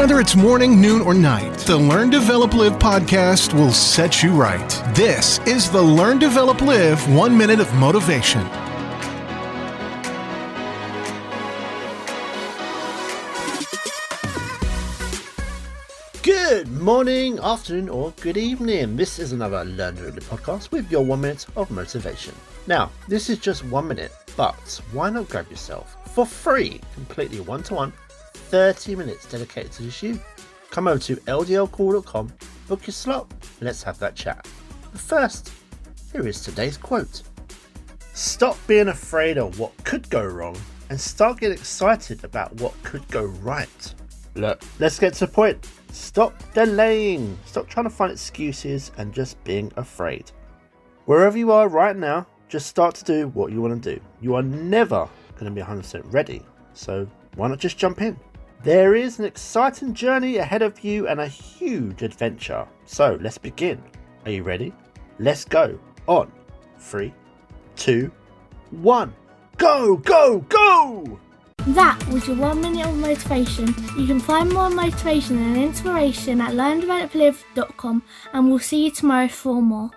Whether it's morning, noon, or night, the Learn, Develop, Live podcast will set you right. This is the Learn, Develop, Live One Minute of Motivation. Good morning, afternoon, or good evening. This is another Learn to Live podcast with your one minute of motivation. Now, this is just one minute, but why not grab yourself for free, completely one to one, 30 minutes dedicated to this you? Come over to ldlcall.com, book your slot, and let's have that chat. But first, here is today's quote Stop being afraid of what could go wrong and start getting excited about what could go right. Look, let's get to the point. Stop delaying. Stop trying to find excuses and just being afraid. Wherever you are right now, just start to do what you want to do. You are never going to be 100% ready, so why not just jump in? There is an exciting journey ahead of you and a huge adventure. So let's begin. Are you ready? Let's go. On three, two, one. Go, go, go! That was your one minute of motivation. You can find more motivation and inspiration at learndeveloplive.com and we'll see you tomorrow for more.